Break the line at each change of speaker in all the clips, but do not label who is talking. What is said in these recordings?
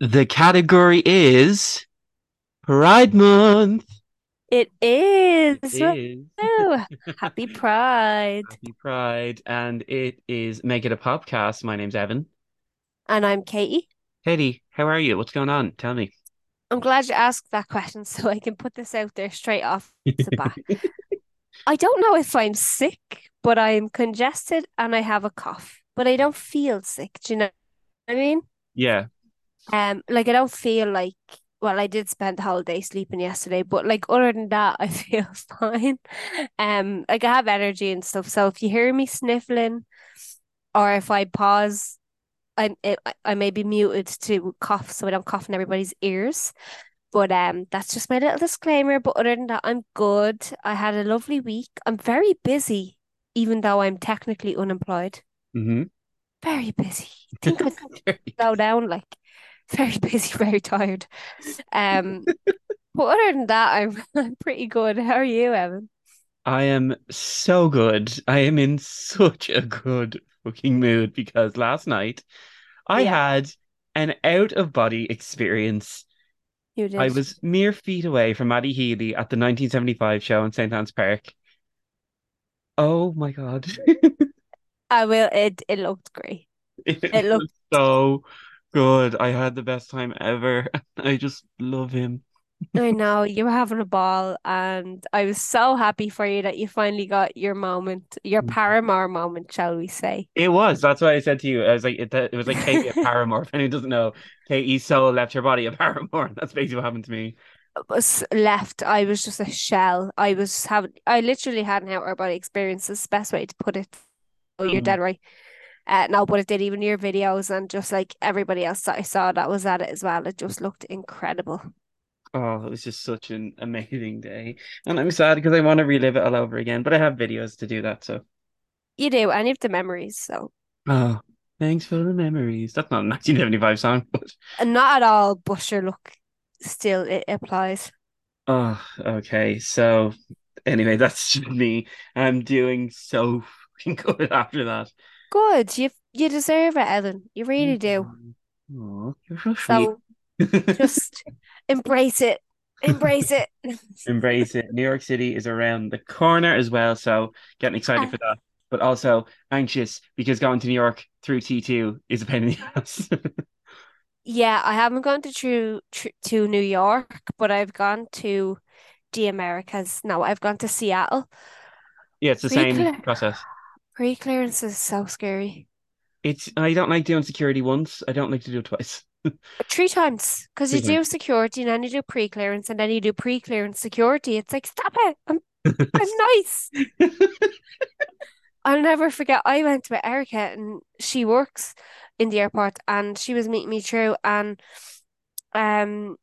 The category is Pride Month.
It is.
It is.
Happy Pride.
Happy Pride. And it is Make It a Popcast. My name's Evan.
And I'm Katie.
Katie, how are you? What's going on? Tell me.
I'm glad you asked that question so I can put this out there straight off the bat. I don't know if I'm sick, but I'm congested and I have a cough, but I don't feel sick. Do you know what I mean?
Yeah.
Um, like I don't feel like well, I did spend the whole day sleeping yesterday, but like other than that, I feel fine. Um, like I have energy and stuff. So if you hear me sniffling, or if I pause, I I may be muted to cough, so I don't cough in everybody's ears. But um, that's just my little disclaimer. But other than that, I'm good. I had a lovely week. I'm very busy, even though I'm technically unemployed.
Mm-hmm.
Very busy. I think I'd slow down, like very busy, very tired. Um, but other than that, I'm, I'm pretty good. How are you, Evan?
I am so good. I am in such a good fucking mood because last night I
Yeah.
had an out of body experience.
You did.
I was mere feet away from Matty Healy at the 1975 show in St. Anne's Park. Oh my God.
I will. It it looked great.
It
It looked
so good. I had the best time ever. I just love him.
I know you were having a ball, and I was so happy for you that you finally got your moment, your Paramore moment, shall we say?
It was. That's why I said to you. I was like, it, it was like Katie at Paramore. If anyone doesn't know, Katie's soul left her body at Paramore. That's basically what happened to me.
was left. I was just a shell. I was having. I literally had an out of body experience. Is the best way to put it. Oh, you're
Mhm.
dead right. Uh, no, but it did even your videos and just like everybody else that I saw that was at it as well. It just looked incredible.
Oh, it was just such an amazing day. And I'm sad because I want to relive it all over again, but I have videos to do that. So,
You do, and you have the memories, so
oh, thanks for the memories. That's not a 1975 song, but
not at all. But sure, look, still it applies.
oh, okay. So, anyway, that's just me. I'm doing so good after that.
Good, you you deserve it, Ellen. You really do.
Oh, you're so mm-hmm. sweet.
So just embrace it, embrace it.
Embrace it. New York City is around the corner as well, so getting excited for that. But also anxious because going to New York through T2 is a pain in the ass.
Yeah, I haven't gone to true tr to New York, but I've gone to the Americas. No, I've gone to Seattle.
Yeah, it's the same
Pre-clear-
process.
Pre-clearance is so scary.
It's I don't like doing security once. I don't like to do it twice.
Three times, because you do security and then you do pre-clearance and then you do pre-clearance security. It's like, stop it. I'm I'm nice. I'll never forget. I went with Erica and she works in the airport and she was meeting me through and um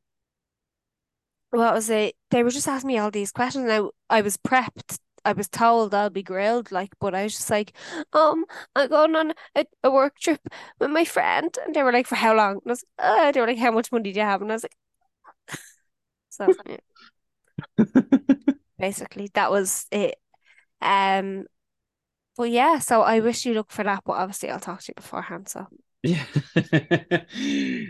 what was it? They were just asking me all these questions and I, I was prepped. I was told I'll be grilled, like, but I was just like, um, I'm going on a, a work trip with my friend. And they were like, for how long? And I was, uh, they were like, how much money do you have? And I was like, so basically that was it. Um, but yeah, so I wish you look for that, but obviously I'll talk to you beforehand. So
Yeah.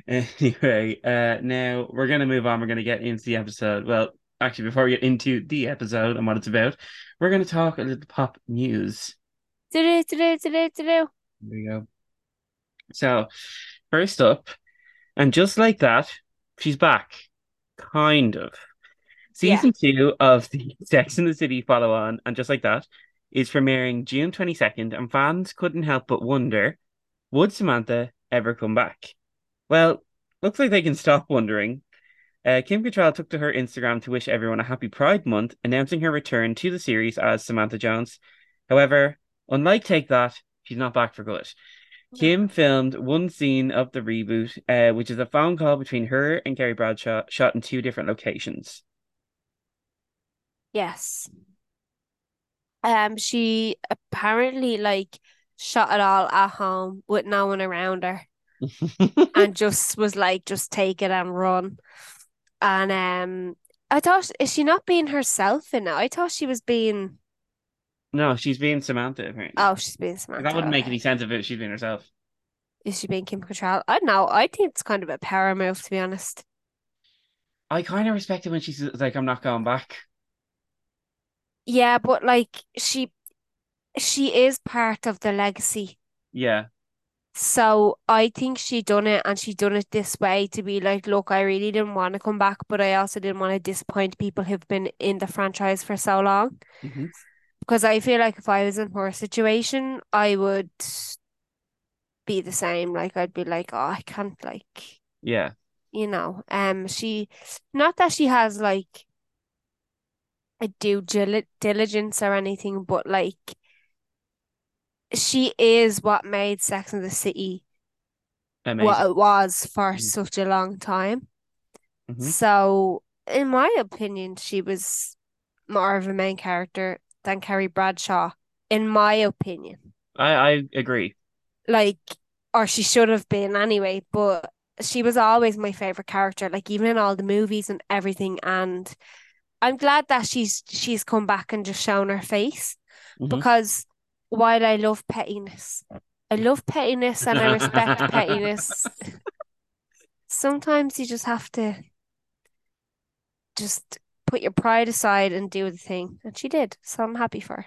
Anyway, uh, now we're gonna move on. We're gonna get into the episode. Well, actually, before we get into the episode and what it's about, we're gonna talk a little pop news.
do, do, do, do.
There we go. So, first up, and just like that, she's back. Kind of. Season two of the Sex and the City follow on, and just like that, is premiering June 22nd, and fans couldn't help but wonder would Samantha ever come back? Well, looks like they can stop wondering. Uh, Kim Cattrall took to her Instagram to wish everyone a happy Pride Month, announcing her return to the series as Samantha Jones. However, unlike Take That, she's not back for good. Kim filmed one scene of the reboot, uh, which is a phone call between her and Carrie Bradshaw, shot in two different locations.
Yes. Um, she apparently like shot it all at home with no one around her and just was like, just take it and run. And um, I thought, is she not being herself in it? I thought she was being,
No, she's being Samantha, apparently.
oh, she's being smart.
that wouldn't make any sense if it, she's being herself.
Is she being Kim Cattrall? I don't know. I think it's kind of a power move, to be honest.
I kind of respect it when she's like, I'm not going back.
Yeah, but like she she is part of the legacy.
Yeah.
So I think she done it and she done it this way to be like, look, I really didn't want to come back, but I also didn't want to disappoint people who've been in the franchise for so long.
Mm-hmm.
Because I feel like if I was in her situation, I would be the same. Like I'd be like, oh, I can't like
Yeah.
you know. Um she not that she has like a due dili- diligence or anything, but like she is what made Sex and the City what it was for
Mhm.
such a long time.
Mhm.
So, in my opinion, she was more of a main character than Carrie Bradshaw, in my opinion.
I I agree.
Like, or she should have been anyway, but she was always my favorite character, like even in all the movies and everything. And I'm glad that she's she's come back and just shown her face
Mhm.
because while I love pettiness, I love pettiness and I respect pettiness. Sometimes you just have to just put your pride aside and do the thing. And she did. So I'm happy for her.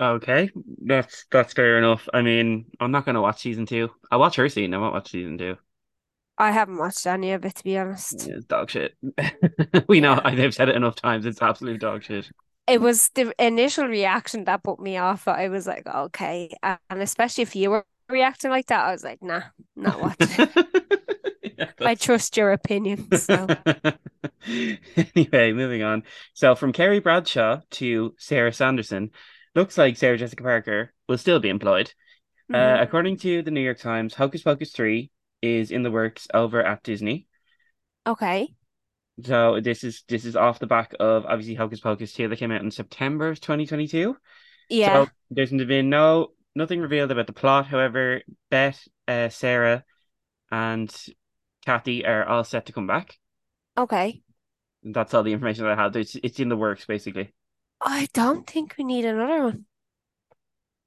Okay, that's that's fair enough. I mean, I'm not gonna watch season two. I'll watch her scene. I won't watch season two.
I haven't watched any of it to be honest.
It's dog shit. We know.
Yeah.
I- They've said it enough times. It's absolute dog shit.
It was the initial reaction that put me off. I was like, okay. And especially if you were reacting like that, I was like, nah, not watching.
Yeah,
I trust your opinion. So
Anyway, moving on. So from Carrie Bradshaw to Sarah Sanderson, looks like Sarah Jessica Parker will still be employed. Uh,
mhm.
according to the New York Times, Hocus Pocus 3 is in the works over at Disney.
okay.
So this is this is off the back of obviously Hocus Pocus 2 that came out in September of 2022.
Yeah.
So there's been no nothing revealed about the plot. However, Beth, uh, Sarah, and Kathy are all set to come back.
Okay.
That's all the information that I have. It's it's in the works basically.
I don't think we need another one.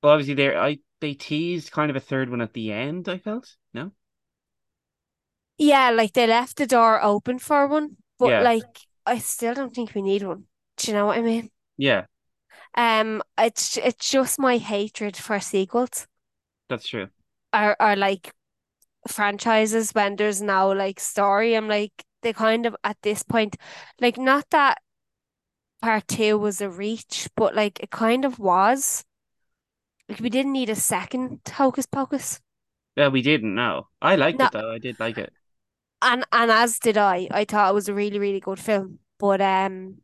Well, obviously they I they teased kind of a third one at the end. I felt no.
Yeah, like they left the door open for one, but
Yeah.
like I still don't think we need one. Do you know what I mean?
Yeah,
Um, it's it's just my hatred for sequels
that's true.
Are or like franchises when there's now like story. I'm like they kind of at this point, like not that part two was a reach, but like it kind of was. Like we didn't need a second Hocus Pocus.
Yeah, we didn't know. I liked
No.
it though. I did like it.
And and as did I. I thought it was a really, really good film. But um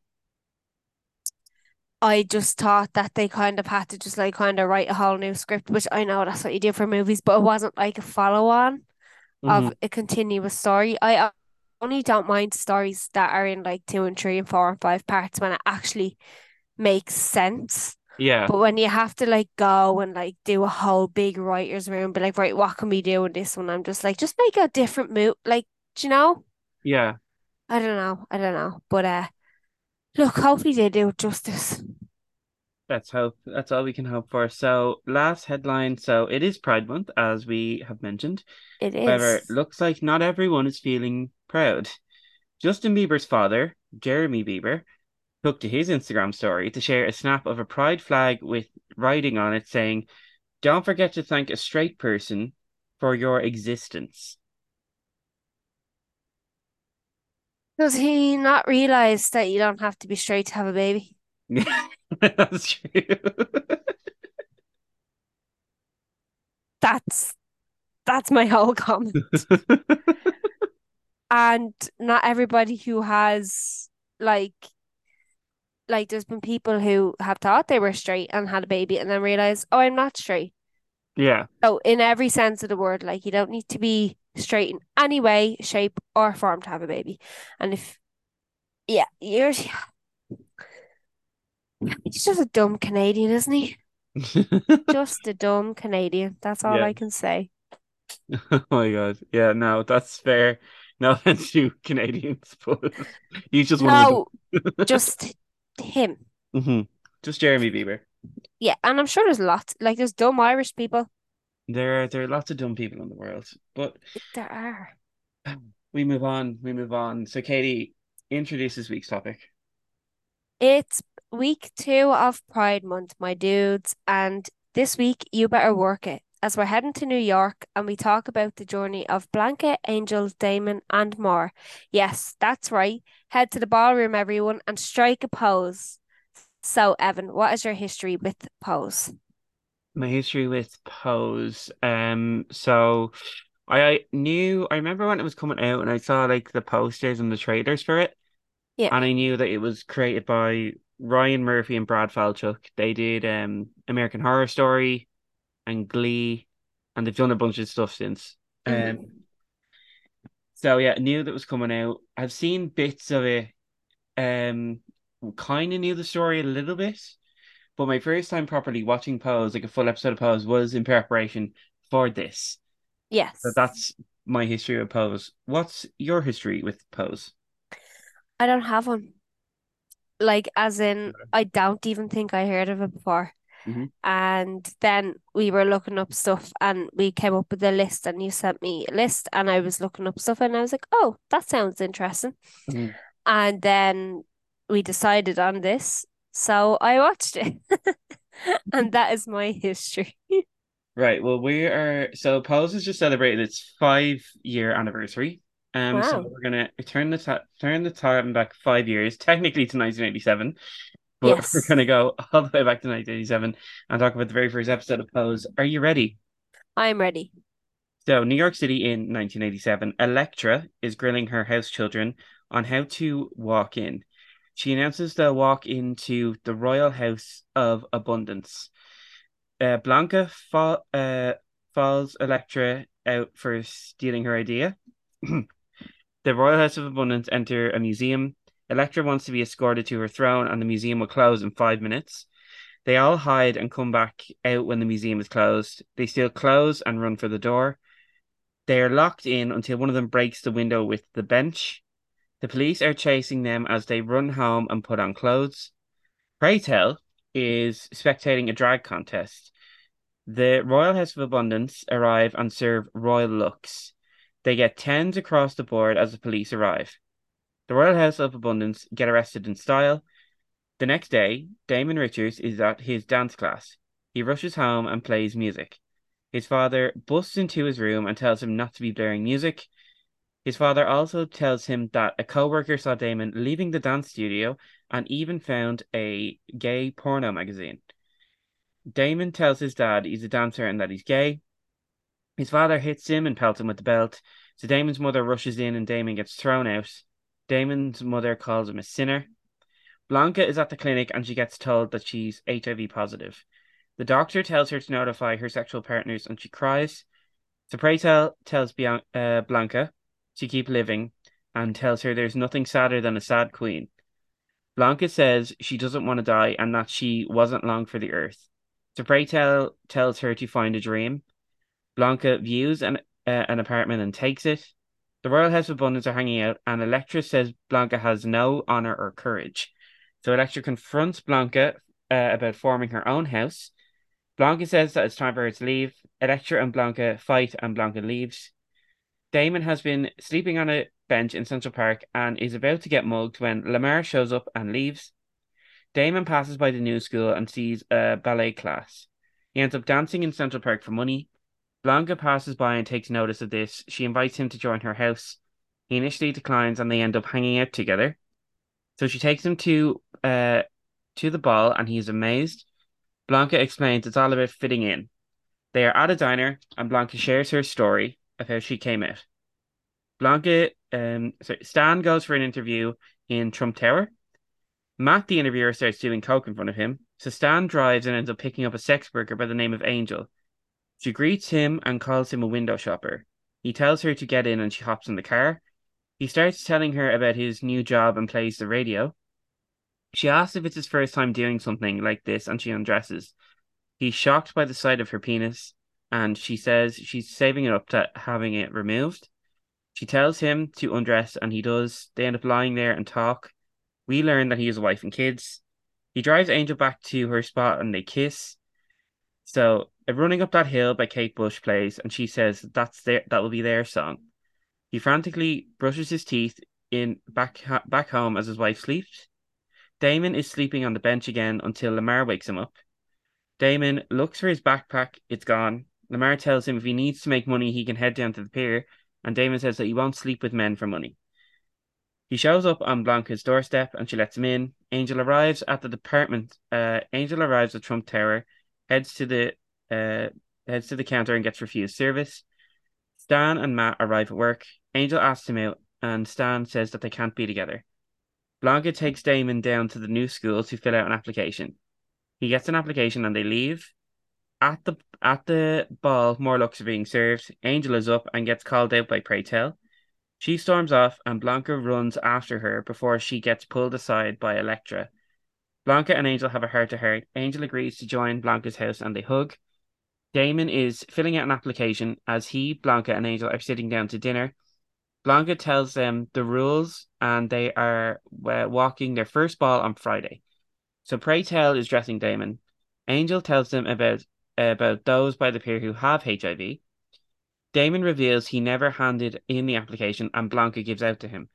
I just thought that they kind of had to just like kind of write a whole new script, which I know that's what you do for movies, but it wasn't like a follow-on
Mhm.
of a continuous story. I only don't mind stories that are in like two and three and four and five parts when it actually makes sense.
Yeah,
But when you have to like go and like do a whole big writer's room, be like, right, what can we do in this one? I'm just like, just make a different move. Like, do you know?
yeah.
I don't know. I don't know. But uh look, hopefully they do it justice.
Let's hope. That's all we can hope for. So, last headline. So, it is Pride Month, as we have mentioned.
It is.
However, it looks like not everyone is feeling proud. Justin Bieber's father, Jeremy Bieber, took to his Instagram story to share a snap of a pride flag with writing on it saying, Don't forget to thank a straight person for your existence.
Does he not realize that you don't have to be straight to have a baby?
That's true.
That's that's my whole comment. And not everybody who has like like there's been people who have thought they were straight and had a baby and then realize, oh, I'm not straight.
yeah,
So in every sense of the word, like you don't need to be straight in any way, shape, or form to have a baby. And if yeah, you're he's just a dumb Canadian, isn't he? Just a dumb Canadian. That's all
Yeah.
I can say.
Oh my God. Yeah, no, that's fair. No offense to Canadians, but he's just one
No, just him.
Mhm. Just Jeremy Bieber.
Yeah, and I'm sure there's lots. Like there's dumb Irish people.
There are there are lots of dumb people in the world, but
There are.
we move on. We move on. So, Katie, introduce this week's topic.
It's week two of Pride Month, my dudes, and this week you better work it as we're heading to New York and we talk about the journey of Blanca, Angel, Damon, and more. Yes, that's right. Head to the ballroom, everyone, and strike a pose. So, Evan, what is your history with pose?
My history with Pose. Um, so I, I knew I remember when it was coming out and I saw like the posters and the trailers for it,
Yeah.
and I knew that it was created by Ryan Murphy and Brad Falchuk. They did um American Horror Story and Glee, and they've done a bunch of stuff since. Um,
Mhm.
so yeah, knew that was coming out. I've seen bits of it. Um, kind of knew the story a little bit, but my first time properly watching Pose, like a full episode of Pose, was in preparation for this.
Yes.
So that's my history with Pose. What's your history with Pose?
I don't have one. Like, as in, I don't even think I heard of it before.
Mhm.
And then we were looking up stuff and we came up with a list and you sent me a list and I was looking up stuff and I was like, oh, that sounds interesting.
Mhm.
And then we decided on this. So I watched it. And that is my history.
Right. Well, we are so Pose has just celebrated its five year anniversary. Um, so we're gonna turn the ta turn the time back five years, technically to 1987, but we're gonna go all the way back to 1987 and talk about the very first episode of Pose. Are you ready?
I'm ready.
So, New York City in 1987, Elektra is grilling her house children on how to walk in. She announces they'll walk into the Royal House of Abundance. Uh, Blanca fa uh, falls Elektra out for stealing her idea. The Royal House of Abundance enter a museum. Elektra wants to be escorted to her throne, and the museum will close in five minutes. They all hide and come back out when the museum is closed. They steal clothes and run for the door. They are locked in until one of them breaks the window with the bench. The police are chasing them as they run home and put on clothes. Pray Tell is spectating a drag contest. The Royal House of Abundance arrive and serve royal looks. They get tens across the board as the police arrive. The Royal House of Abundance get arrested in style. The next day, Damon Richards is at his dance class. He rushes home and plays music. His father busts into his room and tells him not to be blaring music. His father also tells him that a coworker saw Damon leaving the dance studio and even found a gay porno magazine. Damon tells his dad he's a dancer and that he's gay. His father hits him and pelts him with the belt. So Damon's mother rushes in and Damon gets thrown out. Damon's mother calls him a sinner. Blanca is at the clinic and she gets told that she's HIV positive. The doctor tells her to notify her sexual partners and she cries. So Tell tells Bian- uh, Blanca to keep living and tells her there's nothing sadder than a sad queen. Blanca says she doesn't want to die and that she wasn't long for the earth. So Pray Tell tells her to find a dream. Blanca views an uh, an apartment and takes it. The Royal House of Abundance are hanging out, and Elektra says Blanca has no honor or courage. So Elektra confronts Blanca uh, about forming her own house. Blanca says that it's time for her to leave. Elektra and Blanca fight, and Blanca leaves. Damon has been sleeping on a bench in Central Park and is about to get mugged when Lamar shows up and leaves. Damon passes by the new school and sees a ballet class. He ends up dancing in Central Park for money. Blanca passes by and takes notice of this. She invites him to join her house. He initially declines and they end up hanging out together. So she takes him to uh to the ball and he's amazed. Blanca explains it's all about fitting in. They are at a diner and Blanca shares her story of how she came out. Blanca um sorry, Stan goes for an interview in Trump Tower. Matt, the interviewer, starts doing coke in front of him. So Stan drives and ends up picking up a sex worker by the name of Angel. She greets him and calls him a window shopper. He tells her to get in and she hops in the car. He starts telling her about his new job and plays the radio. She asks if it's his first time doing something like this and she undresses. He's shocked by the sight of her penis and she says she's saving it up to having it removed. She tells him to undress and he does. They end up lying there and talk. We learn that he has a wife and kids. He drives Angel back to her spot and they kiss. So Running Up That Hill by Kate Bush plays, and she says that's their that will be their song. He frantically brushes his teeth in back back home as his wife sleeps. Damon is sleeping on the bench again until Lamar wakes him up. Damon looks for his backpack, it's gone. Lamar tells him if he needs to make money, he can head down to the pier, and Damon says that he won't sleep with men for money. He shows up on Blanca's doorstep and she lets him in. Angel arrives at the department. Uh, Angel arrives at Trump Tower, heads to the uh, heads to the counter and gets refused service. Stan and Matt arrive at work. Angel asks him out, and Stan says that they can't be together. Blanca takes Damon down to the new school to fill out an application. He gets an application and they leave. At the at the ball, more looks are being served. Angel is up and gets called out by Pray Tell. She storms off and Blanca runs after her before she gets pulled aside by Elektra. Blanca and Angel have a heart to heart. Angel agrees to join Blanca's house and they hug. Damon is filling out an application as he, Blanca, and Angel are sitting down to dinner. Blanca tells them the rules and they are uh, walking their first ball on Friday. So Pray Tell is dressing Damon. Angel tells them about about those by the pier who have HIV. Damon reveals he never handed in the application and Blanca gives out to him.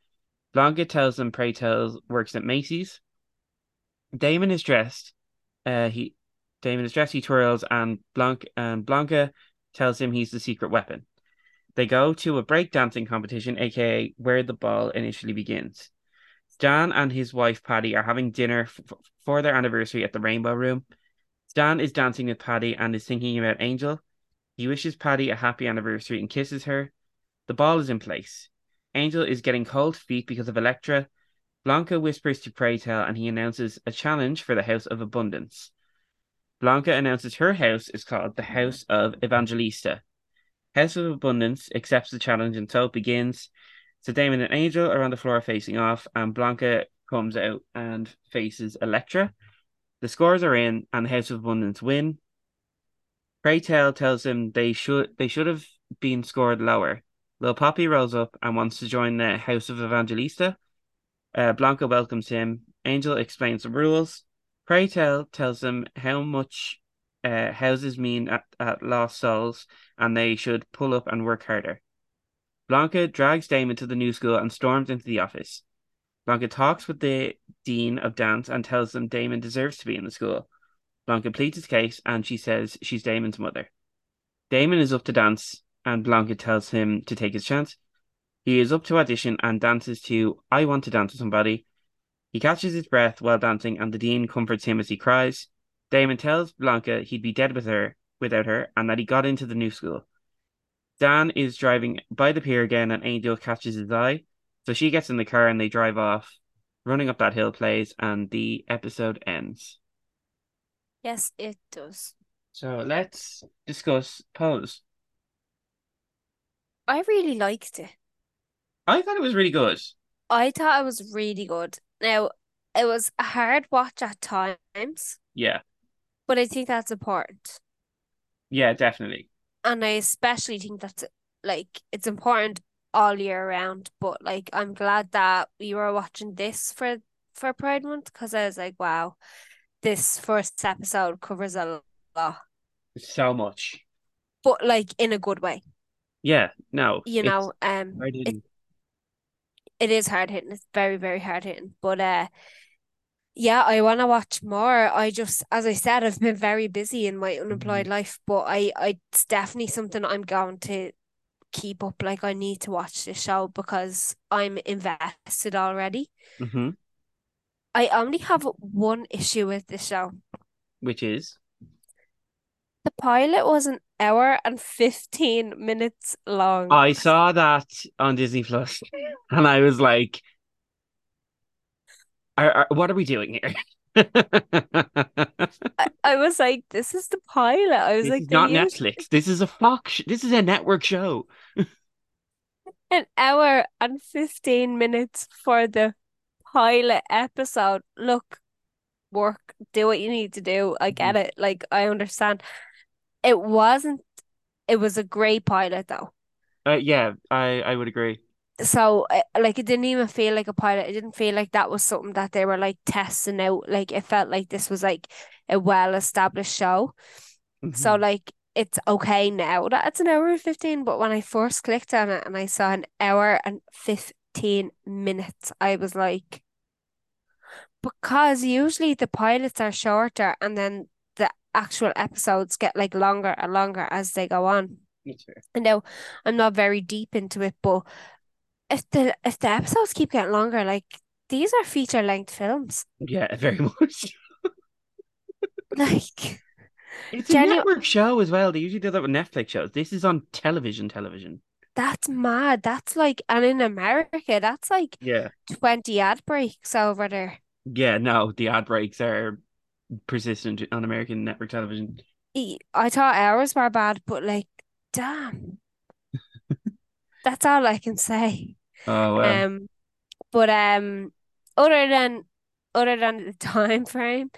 Blanca tells them Pray Tell works at Macy's. Damon is dressed. Uh, he Damon is dressed. He twirls, and Blanc and Blanca tells him he's the secret weapon. They go to a breakdancing competition, aka where the ball initially begins. Stan and his wife Patty are having dinner f- for their anniversary at the Rainbow Room. Stan is dancing with Patty and is thinking about Angel. He wishes Patty a happy anniversary and kisses her. The ball is in place. Angel is getting cold feet because of Elektra. Blanca whispers to Pray Tell and he announces a challenge for the House of Abundance. Blanca announces her house is called the House of Evangelista. House of Abundance accepts the challenge and so it begins. So Damon and Angel are on the floor facing off, and Blanca comes out and faces Elektra. The scores are in, and the House of Abundance win. Pray Tell tells them they should they should have been scored lower. Lil Papi rolls up and wants to join the House of Evangelista. Uh, Blanca welcomes him. Angel explains the rules. Pray Tell tells them how much uh, houses mean at, at Lost Souls and they should pull up and work harder. Blanca drags Damon to the new school and storms into the office. Blanca talks with the dean of dance and tells them Damon deserves to be in the school. Blanca pleads his case and she says she's Damon's mother. Damon is up to dance and Blanca tells him to take his chance. He is up to audition and dances to I Want to Dance with Somebody. He catches his breath while dancing and the dean comforts him as he cries. Damon tells Blanca he'd be dead with her without her and that he got into the new school. Dan is driving by the pier again and Angel catches his eye. So she gets in the car and they drive off. Running up that hill plays and the episode ends.
Yes, it does.
So let's discuss Pose.
I really liked it.
I thought it was really good.
I thought it was really good. Now, it was a hard watch at times.
Yeah.
But I think that's important.
Yeah, definitely.
And I especially think that's like it's important all year round. But like I'm glad that we were watching this for for Pride Month because I was like, wow, this first episode covers a lot.
So much.
But like in a good way.
Yeah, no.
You know, um it, it is hard hitting. It's very, very hard hitting. But uh yeah, I want to watch more. I just, as I said, I've been very busy in my unemployed mm-hmm. life, but I, I, it's definitely something I'm going to keep up. Like, I need to watch this show because I'm invested already.
Mm-hmm.
I only have one issue with the show,
which is
the pilot was an hour and 15 minutes long.
I saw that on Disney Plus, and I was like, are, are, what are we doing here?
I, I, was like, this is the pilot. I was
this
like,
not Netflix. This is a Fox. This is a network show.
An hour and 15 minutes for the pilot episode. Look, work, do what you need to do. I get mm-hmm. it. Like, I understand. It wasn't, it was a great pilot though.
Uh, yeah, I, I would agree
so eh, like it didn't even feel like a pilot. It didn't feel like that was something that they were like testing out. Like it felt like this was like a well established show. Mm-hmm. So like it's okay now that it's an hour and 15, but when I first clicked on it and I saw an hour and 15 minutes, I was like, because usually the pilots are shorter and then the actual episodes get like longer and longer as they go on.
That's fair.
I know I'm not very deep into it, but if the if the episodes keep getting longer, like these are feature length films.
Yeah, very much.
Like
It's a
Genu-
network show as well. They usually do that with Netflix shows. This is on television, television.
that's mad. That's like and in America, that's like
Yeah.
20 ad breaks over there.
Yeah, no, the ad breaks are persistent on American network television.
I thought ours were bad, but like, damn. That's all I can say.
Oh well.
Um, but um, other than other than the time frame,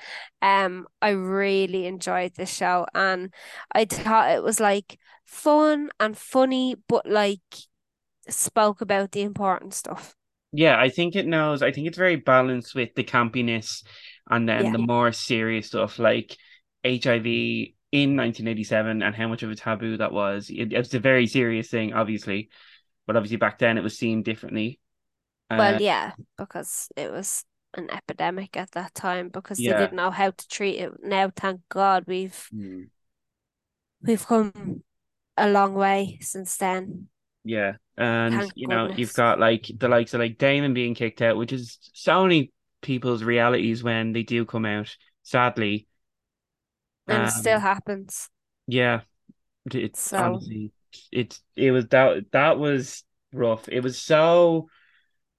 um, I really enjoyed this show, and I thought it was like fun and funny, but like spoke about the important stuff.
Yeah, I think it knows. I think it's very balanced with the campiness and then
Yeah.
the more serious stuff like HIV in 1987 and how much of a taboo that was. It, was a very serious thing, obviously, but obviously back then it was seen differently. Uh,
Well, yeah, because it was an epidemic at that time because they didn't know how to treat it. Now, thank God, we've
mm,
we've come a long way since then.
yeah, and
Thank
you know
goodness.
you've got like the likes of like Damon being kicked out, which is so many people's realities when they do come out. Sadly,
And it still
Um,
happens.
Yeah, it's
So-
honestly, it's it was that that was rough. It was so.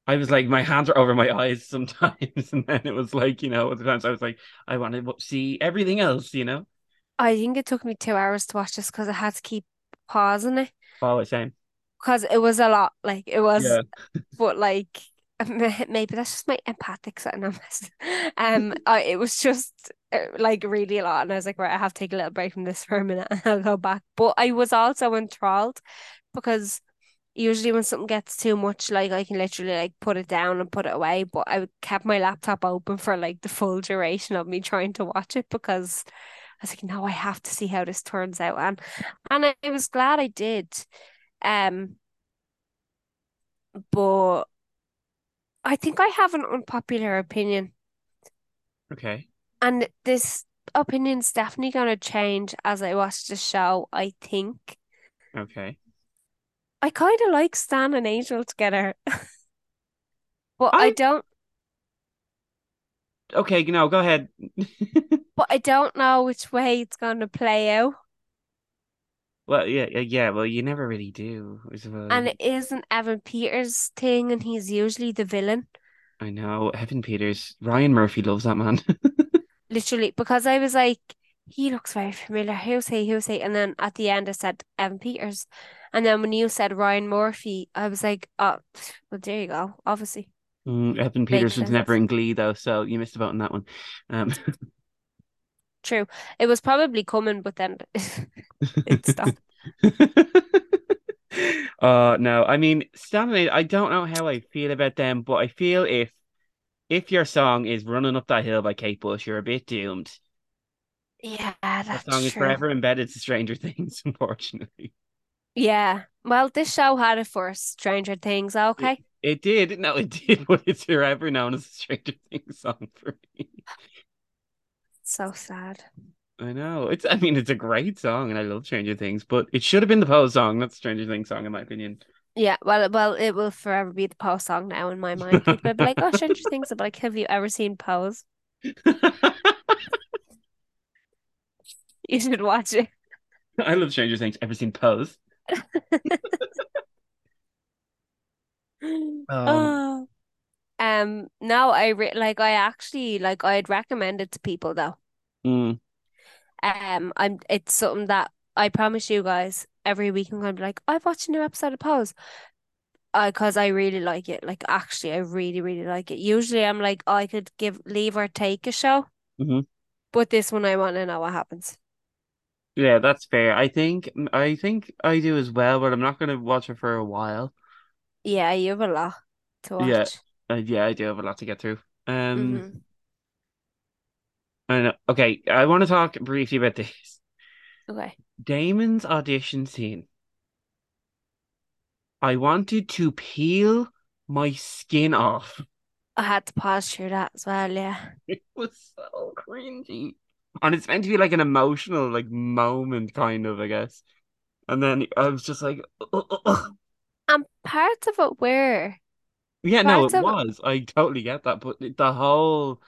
I was like, my hands are over my eyes sometimes, and then it was like, you know, other times I was like, I want to see everything else, you know.
I think it took me two hours to watch this because I had to keep pausing it
Oh, same.
because it was a lot. Like it was,
Yeah,
but like maybe that's just my empathic side. No, um, I, it was just uh, like really a lot, and I was like, right, I have to take a little break from this for a minute, and I'll go back. But I was also enthralled because usually when something gets too much, like I can literally like put it down and put it away. But I kept my laptop open for like the full duration of me trying to watch it because I was like, no, I have to see how this turns out, and and I, I was glad I did. Um, but I think I have an unpopular opinion,
okay,
and this opinion's definitely gonna change as I watch the show. I think
okay.
I kind of like Stan and Angel together, but I
I-
don't.
Okay, no, go ahead.
But I don't know which way it's gonna play out,
Well, yeah, yeah. Well, you never really do, I suppose.
and it isn't Evan Peters' thing, and he's usually the villain.
I know Evan Peters, Ryan Murphy loves that man.
Literally, because I was like, he looks very familiar. Who's he? Who's he? And then at the end, I said Evan Peters. And then when you said Ryan Murphy, I was like, oh, well, there you go. Obviously.
Mm, Evan Peters was
sense.
never in Glee though, so you missed out on that one. Um,
True. It was probably coming, but then it stopped.
Uh no, I mean Stanley, I don't know how I feel about them, but I feel if if your song is Running Up That Hill by Kate Bush, you're a bit doomed.
Yeah,
That
that's
song is forever embedded to Stranger Things, unfortunately.
Yeah. Well, this show had it for Stranger Things, okay?
It did, no, it did, but it's forever known as a Stranger Things song for me.
So sad.
I know. It's I mean it's a great song and I love Stranger Things, but it should have been the Pose song, not the Stranger Things song, in my opinion.
Yeah, well, well, it will forever be the Pose song now in my mind. People be like, "Oh, Stranger Things," but like, have you ever seen Pose? You should watch it.
I love Stranger Things. Ever seen Pose?
Oh. Um, Um, no, I re like I actually like I'd recommend it to people though.
Mm,
Um, I'm it's something that I promise you guys every week I'm gonna be like, I've watched a new episode of Pose. Uh, cause I really like it. Like actually, I really, really like it. Usually, I'm like, oh, I could give leave or take a show,
Mhm.
but this one I want to know what happens.
yeah, that's fair. I think I think I do as well, but I'm not gonna watch it for a while.
Yeah, you have a lot to watch. Yeah.
Uh, yeah, I do have a lot to get through. Um,
Mhm.
I know. Okay, I want to talk briefly about this.
Okay.
Damon's audition scene. I wanted to peel my skin off.
I had to pause through that as well, yeah.
It was so cringy. And it's meant to be like an emotional like moment, kind of, I guess. And then I was just like.
And parts of it were.
Yeah, no, it
of
was. I totally get that. But the whole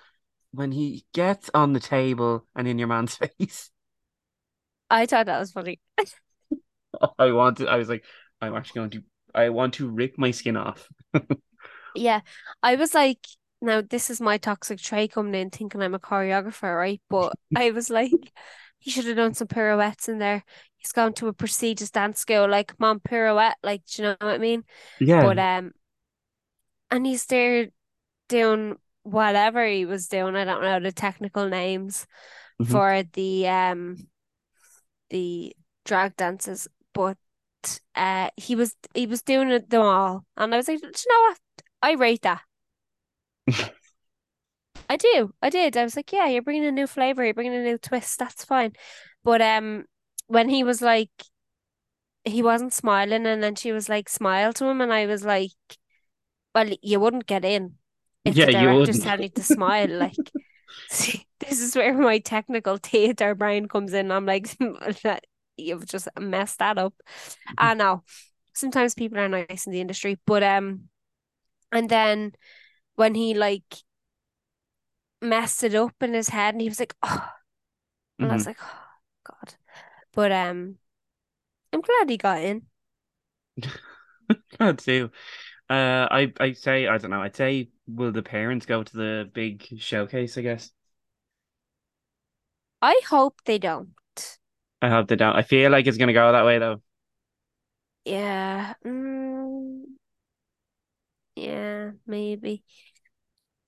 when he gets on the table and in your man's face,
I thought that was funny.
I wanted, I was like, I'm actually going to, I want to rip my skin off.
Yeah, I was like, now this is my toxic trait coming in thinking I'm a choreographer, right? But I was like, he should have done some pirouettes in there. He's gone to a prestigious dance school, like, on, pirouette, like, do you know what I mean?
Yeah.
But um, and he's there doing whatever he was doing. I don't know the technical names
hmm
for the um the drag dances, but uh he was he was doing it them all, and I was like, do you know what? I rate that. I do. I did. I was like, yeah, you're bringing a new flavor, you're bringing a new twist. That's fine. But um, when he was like, he wasn't smiling, and then she was like, smile to him, and I was like, well, you wouldn't get in if the
Yeah, wouldn't.
telling you to smile. Like, see, this is where my technical theater brain comes in. I'm like, you've just messed that up. I know. Sometimes people are nice in the industry, but um, and then when he like messed it up in his head, and he was like, oh. And I was
hmm
like, oh, God. But um, I'm glad he got in.
God too. Uh, I I say I don't know. I'd say will the parents go to the big showcase? I guess.
I hope they don't.
I hope they don't. I feel like it's gonna go that way though.
Yeah. Mm, yeah, maybe.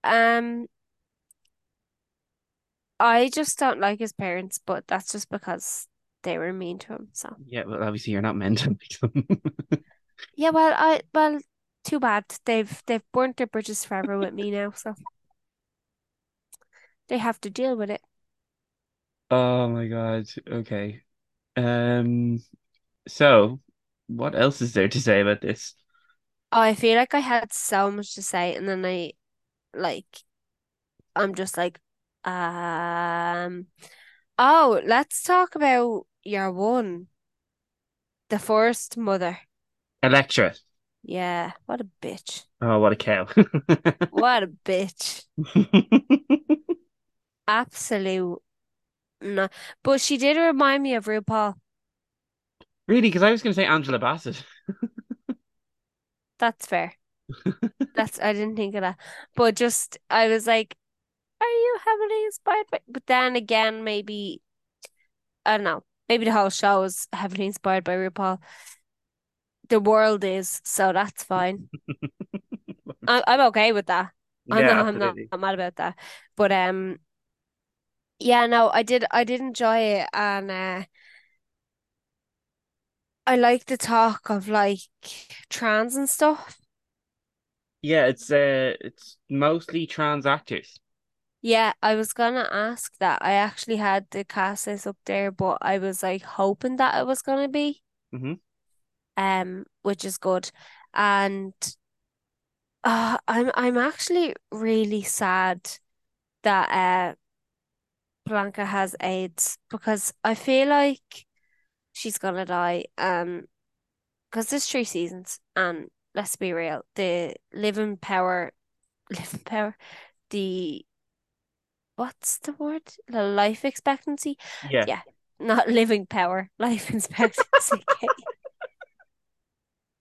Um, I just don't like his parents, but that's just because they were mean to him. So
Yeah, well, obviously you're not meant to make them.
yeah, well, I well, too bad. They've they've burnt their bridges forever with me now, so they have to deal with it.
Oh my God. Okay. Um. So, what else is there to say about this?
Oh, I feel like I had so much to say, and then I like I'm just like, um, oh, let's talk about your one, the first mother.
Elektra.
Yeah, what a bitch.
Oh, what a cow.
What a bitch. Absolute no. But she did remind me of RuPaul.
Really? Because I was going to say Angela Bassett.
That's fair. That's I didn't think of that. But just I was like, are you heavily inspired by but then again, maybe I don't know. Maybe the whole show is heavily inspired by RuPaul. The world is, so that's fine. I, I'm okay with that. I'm
Yeah,
not, I'm not. I'm mad about that. But um, yeah, no, I did, I did enjoy it, and uh, I like the talk of like trans and stuff.
Yeah, it's uh, it's mostly trans actors.
Yeah, I was gonna ask that. I actually had the cast list up there, but I was like hoping that it was gonna be,
hmm
um, which is good. And uh, I'm I'm actually really sad that uh Blanca has AIDS because I feel like she's gonna die. Um, because there's three seasons, and let's be real, the living power, living power, the what's the word? The life expectancy?
Yeah.
Yeah, not living power, life expectancy.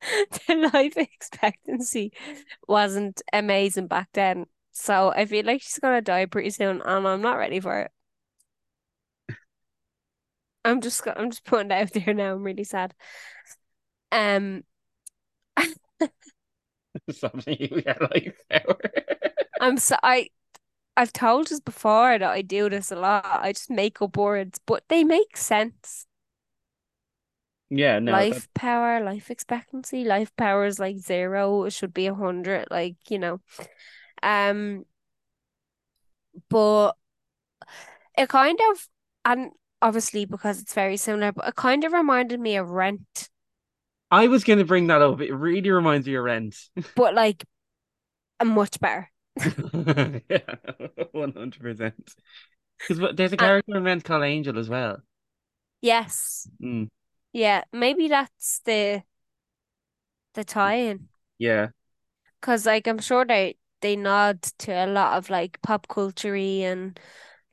The life expectancy wasn't amazing back then. So I feel like she's gonna die pretty soon, and I'm not ready for it. I'm just I'm just putting it out there now. I'm really sad. Um,
Something you get like power.
I'm so I I've told us before that I do this a lot. I just make up words, but they make sense.
Yeah, no, that
Life power, life expectancy, life power is like zero. It should be a hundred, like, you know. Um, but it kind of and obviously because it's very similar, but it kind of reminded me of Rent,
I was going to bring that up. It really reminds me of Rent.
but like a much better.
Yeah, 100%. Because there's a
And
character in Rent called Angel as well.
yes,
Mm,
yeah, maybe that's the the tie-in.
yeah.
Because like I'm sure they they nod to a lot of like pop culture and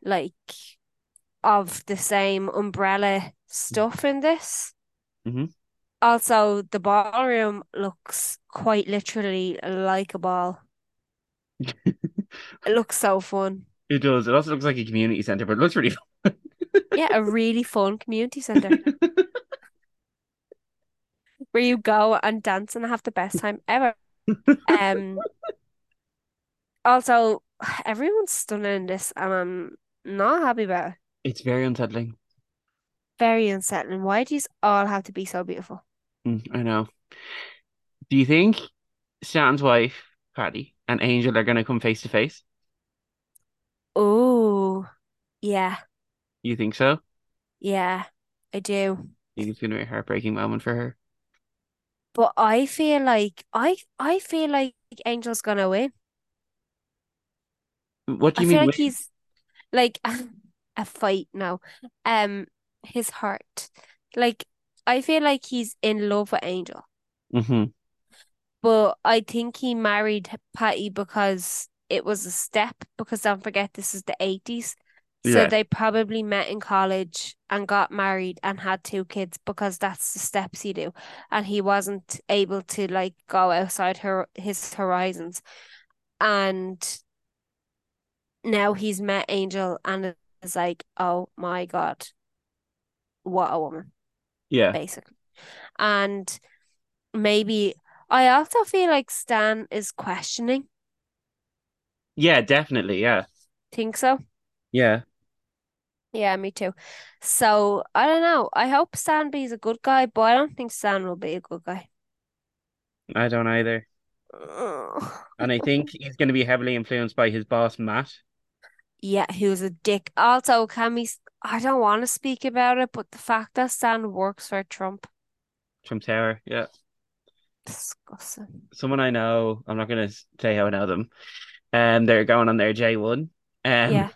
like of the same umbrella stuff in this.
hmm
Also, the ballroom looks quite literally like a ball. It looks so fun.
It does. It also looks like a community center, but it looks really fun.
Yeah, a really fun community center where you go and dance and have the best time ever. Um, also, everyone's stunning in this, and I'm not happy about it.
It's very unsettling.
Very unsettling. Why do these all have to be so beautiful?
Mm, I know. Do you think Stan's wife, Patty, and Angel are going to come face to face?
Oh, yeah,
You think so?
yeah, I do.
You think it's going to be a heartbreaking moment for her?
But I feel like I I feel like Angel's gonna win.
What do
I
you
feel
mean
like
win?
he's like a fight now. Um, his heart. Like I feel like he's in love with Angel,
Mm-hmm.
but I think he married Patty because it was a step. Because don't forget, this is the 80s. So
Yeah.
they probably met in college and got married and had two kids because that's the steps you do. And he wasn't able to like go outside her his horizons. And now he's met Angel and is like, oh my God, what a woman,
Yeah.
basically. And maybe I also feel like Stan is questioning.
Yeah, definitely. Yeah.
Think so?
Yeah.
Yeah, me too. So I don't know. I hope Stan is a good guy, but I don't think Stan will be a good guy.
I don't either. And I think he's going to be heavily influenced by his boss, Matt,
Yeah, he was a dick. Also, can we? s- I don't want to speak about it, but the fact that Stan works for Trump,
Trump Tower. Yeah.
disgusting.
Someone I know, I'm not going to say how I know them. Um, they're going on their J1. Um,
Yeah.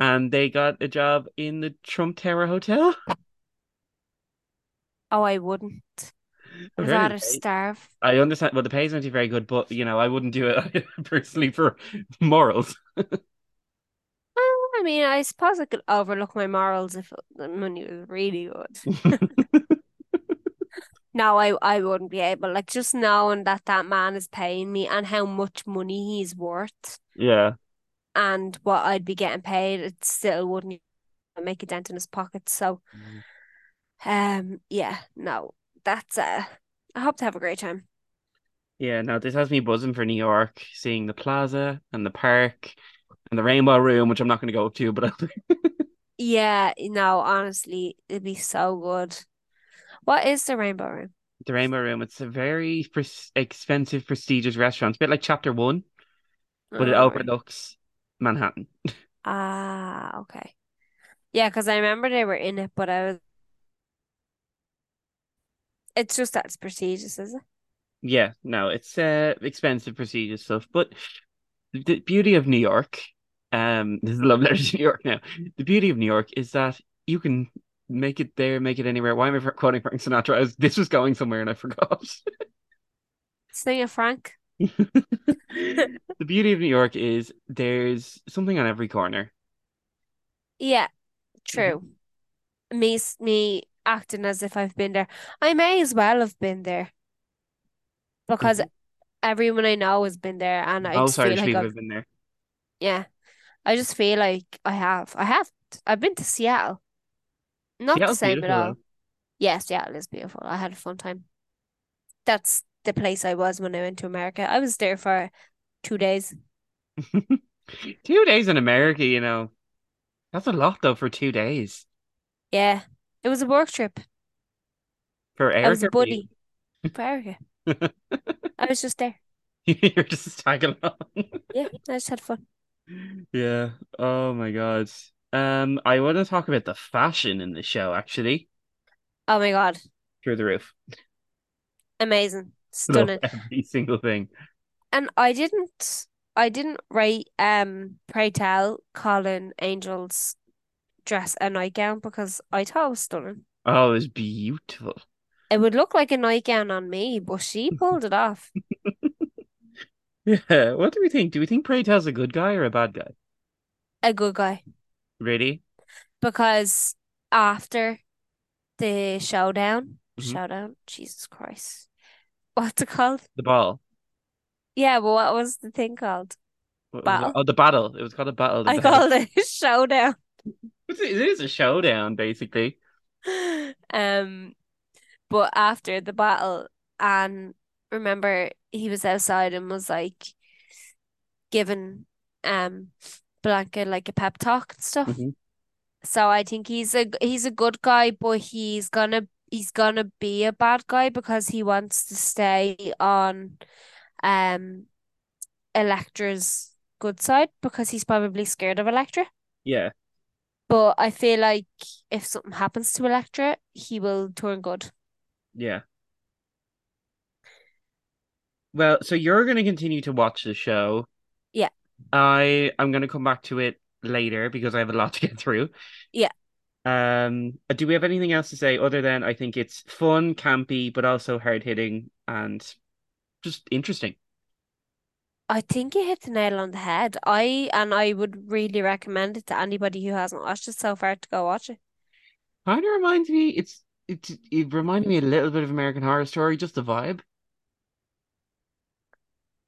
and they got a job in the Trump Tower Hotel.
Oh, I wouldn't. I'd
Apparently
rather
the
starve.
I understand. Well, the pay is not very good, but you know, I wouldn't do it personally for morals.
I mean, I suppose I could overlook my morals if the money was really good. No, I I wouldn't be able. Like just knowing that that man is paying me and how much money he's worth
Yeah.
And what I'd be getting paid, it still wouldn't make a dent in his pocket. So, um, yeah, no, that's uh, I hope to have a great time.
Yeah, no, this has me buzzing for New York, seeing the plaza and the park and the Rainbow Room, which I'm not going to go up to, but I'll
Yeah, no, honestly, it'd be so good. What is the Rainbow Room?
the Rainbow Room. It's a very pres expensive, prestigious restaurant. It's a bit like Chapter One, but it
Oh, right.
overlooks Manhattan.
Ah, okay. Yeah, because I remember they were in it, but I was. It's just that's it's prestigious, is it?
Yeah, no, it's uh expensive, prestigious stuff. But the beauty of New York, um, this is a love letter to New York now. The beauty of New York is that you can make it there, make it anywhere. Why am I quoting Frank Sinatra? I was, this was going somewhere and I forgot.
Sing it, Frank.
The beauty of New York is there's something on every corner.
Yeah, true. Mm-hmm. Me, s- me acting as if I've been there. I may as well have been there because mm-hmm. everyone I know has been there, and I
Oh,
just
sorry,
feel like I've,
been there.
yeah, I just feel like I have. I have. I've been to Seattle. Not the same at
all.
all. Yeah, Seattle is beautiful. I had a fun time. That's the place I was when I went to America. I was there for two days.
Two days in America, you know, that's a lot though for two days.
Yeah, it was a work trip.
For
I was
Erica,
a buddy for Erica. I was just there.
you're just tagging along.
Yeah, I just had fun.
Yeah. Oh my God. Um, I want to talk about the fashion in the show, actually.
Oh my God.
Through the roof.
Amazing.
Love
Stunning.
every single thing.
And I didn't I didn't write um Pray Tell Colin Angel's dress a nightgown because I thought it was stunning.
Oh, it was beautiful.
It would look like a nightgown on me, but she pulled it off.
Yeah. What do we think? Do we think Pray Tell's a good guy or a bad guy?
A good guy.
Really?
Because after the showdown,
Mhm.
showdown, Jesus Christ. What's it called?
The ball.
Yeah, but what was the thing called?
It?
Battle?
Oh, the battle. It was called a battle. The
I
battle.
called it showdown.
It's a- a showdown, basically.
Um, but after the battle, and remember he was outside and was like giving um Blanca like a pep talk and stuff.
Mhm.
So I think he's a he's a good guy, but he's gonna he's gonna be a bad guy because he wants to stay on um Elektra's good side because he's probably scared of Elektra.
Yeah.
But I feel like if something happens to Elektra, he will turn good.
Yeah. Well, so you're going to continue to watch the show.
Yeah.
I I'm going to come back to it later because I have a lot to get through.
Yeah.
Um, do we have anything else to say other than I think it's fun, campy, but also hard hitting and just interesting.
I think you hit the nail on the head. I and I would really recommend it to anybody who hasn't watched it so far to go watch it.
Kind of reminds me, it's it it reminded me a little bit of American Horror Story, just the vibe.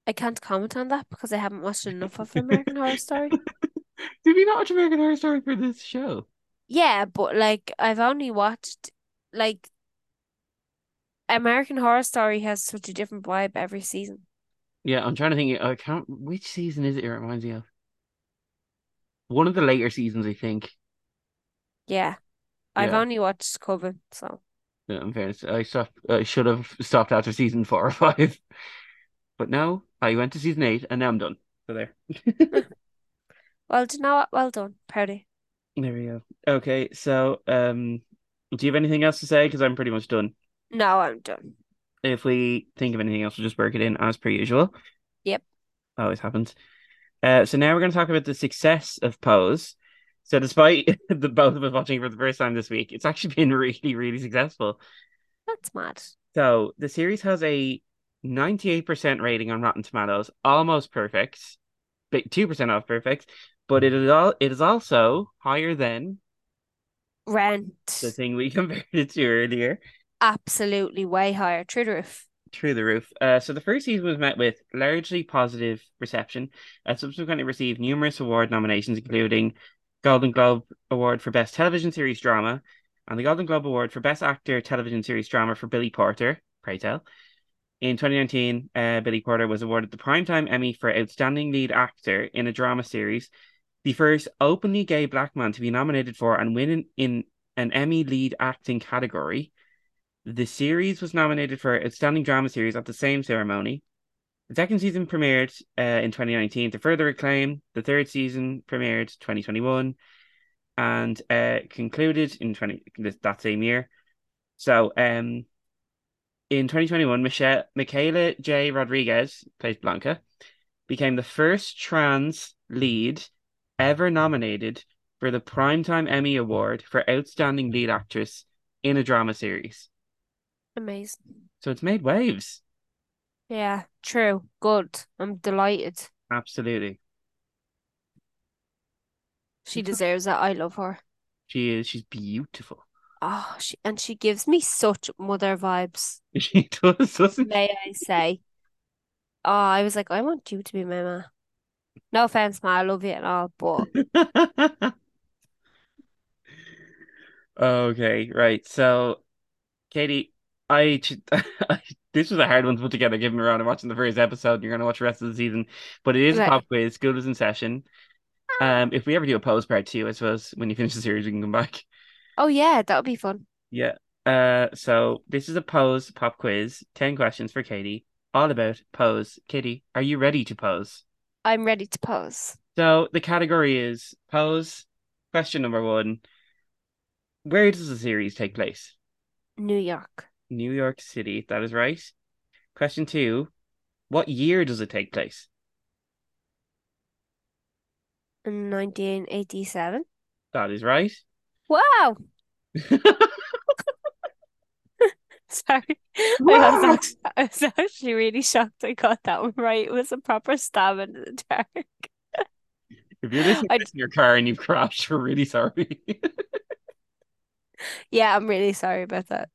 I can't comment on that because I haven't watched enough of American Horror Story.
Did we not watch American Horror Story for this show?
Yeah, but like I've only watched like American Horror Story has such a different vibe every season.
Yeah, I'm trying to think. I can't. Which season is it? It reminds me of one of the later seasons, I think.
Yeah. I've
Yeah.
only watched Coven, so
Yeah, in fairness, I stopped. I should have stopped after season four or five, but no, I went to season eight, and now I'm done. So there.
well, do you know what? Well done. Proud of you.
There we go. Okay, so um, do you have anything else to say? Because I'm pretty much done.
No, I'm done.
If we think of anything else, we'll just work it in as per usual.
Yep.
Always happens. Uh, so now we're going to talk about the success of Pose. So despite the both of us watching for the first time this week, it's actually been really, really successful.
That's mad.
So the series has a 98% rating on Rotten Tomatoes, almost perfect, but 2% off perfect, but it is all it is also higher than
Rent.
the thing we compared it to earlier.
Absolutely way higher. Through the roof.
Through the roof. Uh, so the first season was met with largely positive reception, and subsequently received numerous award nominations, including Golden Globe Award for Best Television Series Drama, and the Golden Globe Award for Best Actor Television Series Drama for Billy Porter. Pray tell. In 2019, uh, Billy Porter was awarded the Primetime Emmy for Outstanding Lead Actor in a Drama Series, the first openly gay black man to be nominated for and win in, an Emmy Lead Acting category. The series was nominated for Outstanding Drama Series at the same ceremony. The second season premiered uh, in 2019 to further acclaim. The third season premiered 2021 and uh, concluded in 20 that same year. So, um, in 2021, Michelle, Michaela J. Rodriguez, plays Blanca, became the first trans lead ever nominated for the Primetime Emmy Award for Outstanding Lead Actress in a Drama Series.
Amazing.
So it's made waves.
Yeah, true. Good. I'm delighted.
Absolutely.
She deserves it. I love her.
She is. She's beautiful.
Oh, she and she gives me such mother vibes,
She does, doesn't
may I say. Oh, I was like, I want you to be my ma. No offense, ma, I love you and all, but
Okay, right. So, Katie, I, I this was a hard one to put together given we're only watching the first episode. You're going to watch the rest of the season, but it is a pop quiz. School is in session. Um, if we ever do a pose part two, I suppose when you finish the series, we can come back.
oh yeah, that would be fun.
Yeah. Uh, so this is a pose pop quiz. Ten questions for Katie, all about pose. Katie, are you ready to pose?
I'm ready to pose.
So the category is pose, Question number one Where does the series take place?
New York.
New York City. That is right. Question two What year does it take place?
In 1987.
That is right.
Wow. Sorry. I was, actually, I was actually really shocked I got that one right. It was a proper stab in the dark.
If you're listening
I-
in your car and you've crashed, we're really sorry.
Yeah, I'm really sorry about that.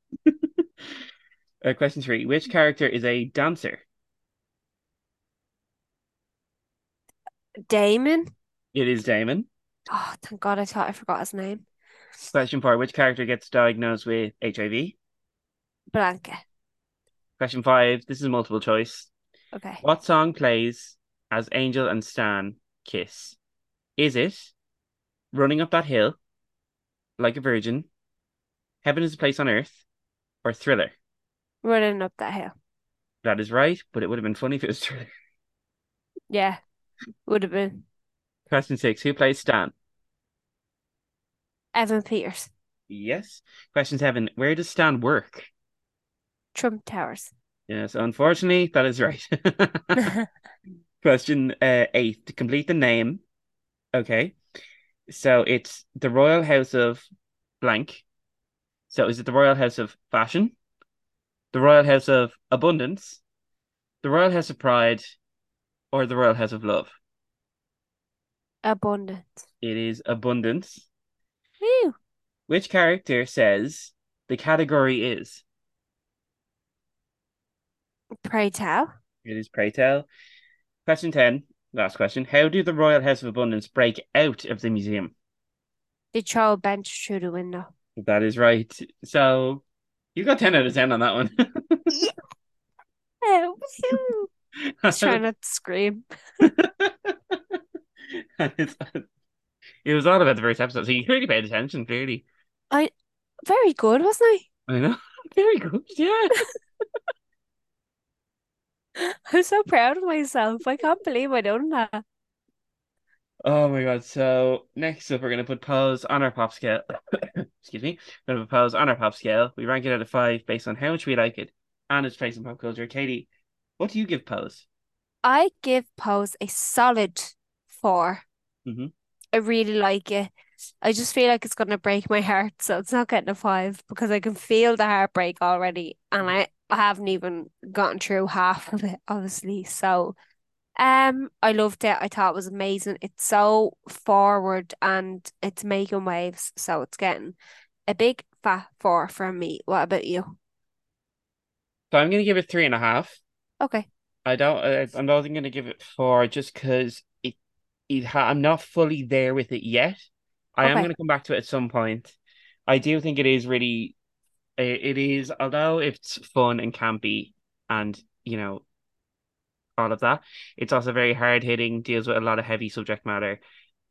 uh, question three Which character is a dancer?
Damon?
It is Damon.
Oh, thank God I thought I forgot his name.
Question four Which character gets diagnosed with HIV?
Blanca.
Question five This is multiple choice.
Okay.
What song plays as Angel and Stan kiss? Is it Running Up That Hill, Like a Virgin, Heaven is a Place on Earth, or Thriller?
Running up that hill.
That is right, but it would have been funny if it was Thriller.
Yeah. Would have been
Question six Who plays Stan?
Evan Peters.
Yes. Question seven Where does Stan work?
Trump Towers.
Yes, unfortunately, that is right. Question uh, eight to complete the name. Okay. So it's the Royal House of blank. So is it the Royal House of Fashion, the Royal House of Abundance, the Royal House of Pride, or the Royal House of Love?
Abundance.
It is Abundance.
Woo.
Which character says the category is?
Pray tell.
It is Pray Tell. Question 10, last question. How do the Royal House of Abundance break out of the museum?
They throw a bench through the window.
That is right. So you got 10 out of 10 on that one.
Oh, woo. Just trying not to scream.
It was all about the first episode, so you really paid attention, clearly.
I Very good, wasn't
I? I know. Very good, yeah.
I'm so proud of myself. I can't believe I done that.
Oh my god. So next up we're gonna put pose on our pop scale. Excuse me. We're gonna put pose on our pop scale. We rank it out of five based on how much we like it and its place in pop culture. Katie, what do you give pose?
I give Pose a solid four.
Mhm.
I really like it. I just feel like it's gonna break my heart, so it's not getting a five because I can feel the heartbreak already, and I, I haven't even gotten through half of it, obviously. So, um, I loved it. I thought it was amazing. It's so forward and it's making waves, so it's getting a big fat four from me. What about you?
So I'm gonna give it three and a half.
Okay.
I don't. I, I'm not even gonna give it four just because it. It. Ha- I'm not fully there with it yet. I am gonna come back to it at some point. I do think it is really. It, is, although it's fun and campy, and you know, all of that. It's also very hard hitting, deals with a lot of heavy subject matter.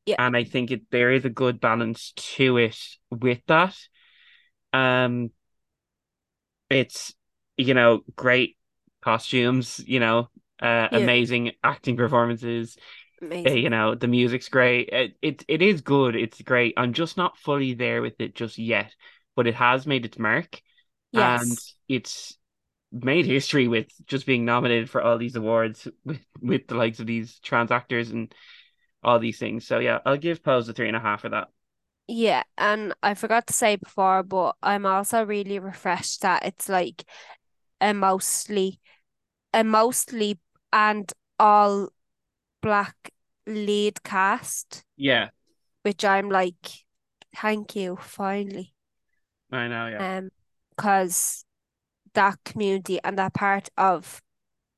Yeah.
And I think it there is a good balance to it with that. Um, it's you know great costumes, you know, uh,
Yeah.
amazing acting performances. Uh, you know, the music's great. It, it it is good. It's great. I'm just not fully there with it just yet, but it has made its mark,
Yes.
and it's made history with just being nominated for all these awards with with the likes of these trans actors and all these things. So yeah, I'll give Pose a three and a half for that.
Yeah, and I forgot to say before, but I'm also really refreshed that it's like a mostly a mostly and all black lead cast,
Yeah,
which I'm like, thank you, finally.
I know. Yeah,
Um, because that community and that part of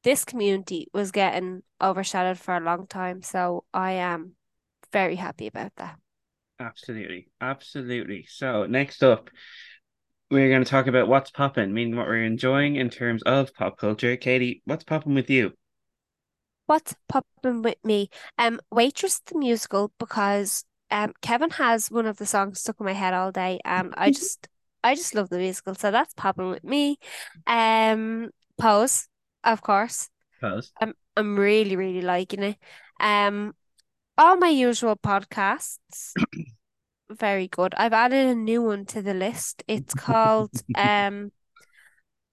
this community was getting overshadowed for a long time, so I am very happy about that.
absolutely, absolutely. So next up, we're going to talk about what's popping, meaning what we're enjoying in terms of pop culture. Katie, what's popping with you?
What's popping with me? Um, Waitress the musical because um Kevin has one of the songs stuck in my head all day, and I just I just love the musical, so that's popping with me. Um, Pose, of course.
Pose.
I'm I'm really really liking it. Um, all my usual podcasts. very good. I've added a new one to the list. It's called um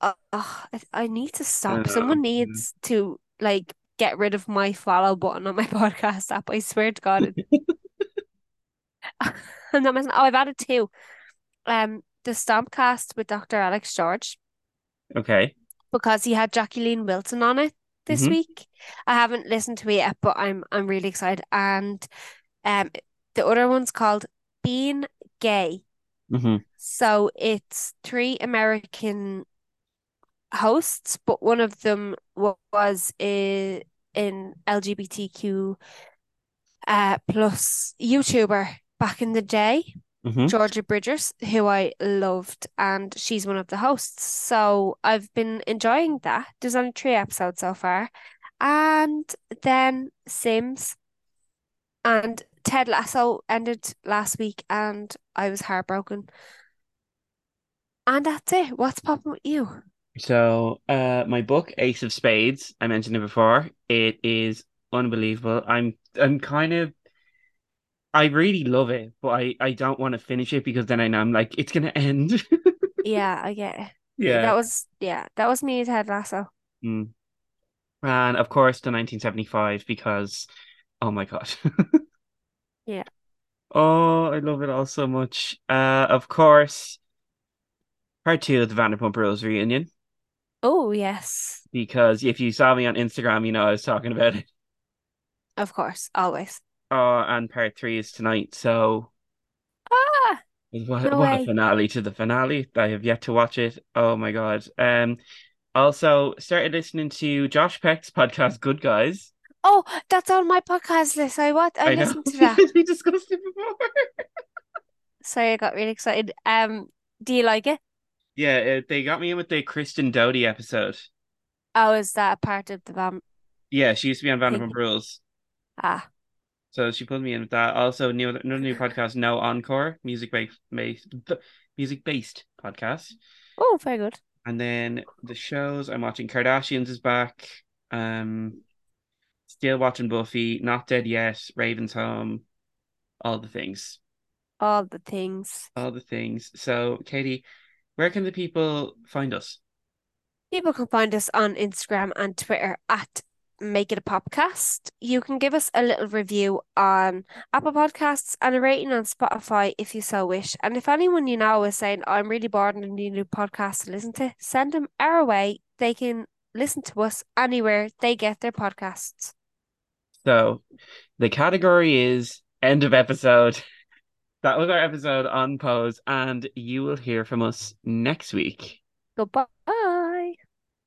uh, uh, I, I need to stop.
don't.
Someone needs to like get rid of my follow button on my podcast app. I swear to God. It... I'm not messing. Oh, I've added two. Um, the Stompcast with Dr. Alex George
Okay.
because he had Jacqueline Wilson on it this
hmm
week. I haven't listened to it yet, but I'm I'm really excited. And um, the other one's called Being Gay.
hmm
So it's three American hosts, but one of them was a, an LGBTQ uh, plus YouTuber back in the day,
hmm
Georgia Bridgers, who I loved, and she's one of the hosts. So I've been enjoying that. There's only three episodes so far. And then Sims and Ted Lasso ended last week, and I was heartbroken. And that's it. What's popping with you?
So, uh, my book, Ace of Spades, I mentioned it before. It is unbelievable. I'm I'm kind of I really love it, but I I don't want to finish it because then I know I'm like it's gonna end.
Yeah, I get it. Yeah. That was yeah, that was me, as Ted Lasso.
Mm. And of course, the 1975 because oh my God.
Yeah.
Oh, I love it all so much. Uh, of course, part two of the Vanderpump Rules reunion
Oh, yes.
because if you saw me on Instagram, you know I was talking about it.
Of course, always.
Oh, and part three is tonight. So
Ah,
what
no
what a finale to the finale. I have yet to watch it. Oh my God. Um, also started listening to Josh Peck's podcast, Good Guys.
Oh, that's on my podcast list. I what I
I know
listened to that.
we discussed it before.
Sorry, I got really excited. Um, do you like it?
Yeah, uh, they got me in with the Kristen Doute episode.
Oh, is that a part of the Vam
Yeah, she used to be on? Vanderpump Rules.
Ah,
So she pulled me in with that. Also, new another new podcast, No Encore, music based, music based podcast.
oh, very good.
And then the shows I'm watching, Kardashians is back. Um, still watching Buffy, Not Dead Yet, Raven's Home, all the things,
All the things.
all the things. So, Katie, where can the people find us?
People can find us on Instagram and Twitter at Make It a Popcast. You can give us a little review on Apple Podcasts and a rating on Spotify if you so wish. And if anyone you know is saying, I'm really bored and need a new podcast to listen to, send them our way. They can listen to us anywhere they get their podcasts.
So, the category is end of episode. That was our episode on Pose, and you will hear from us next week.
Goodbye.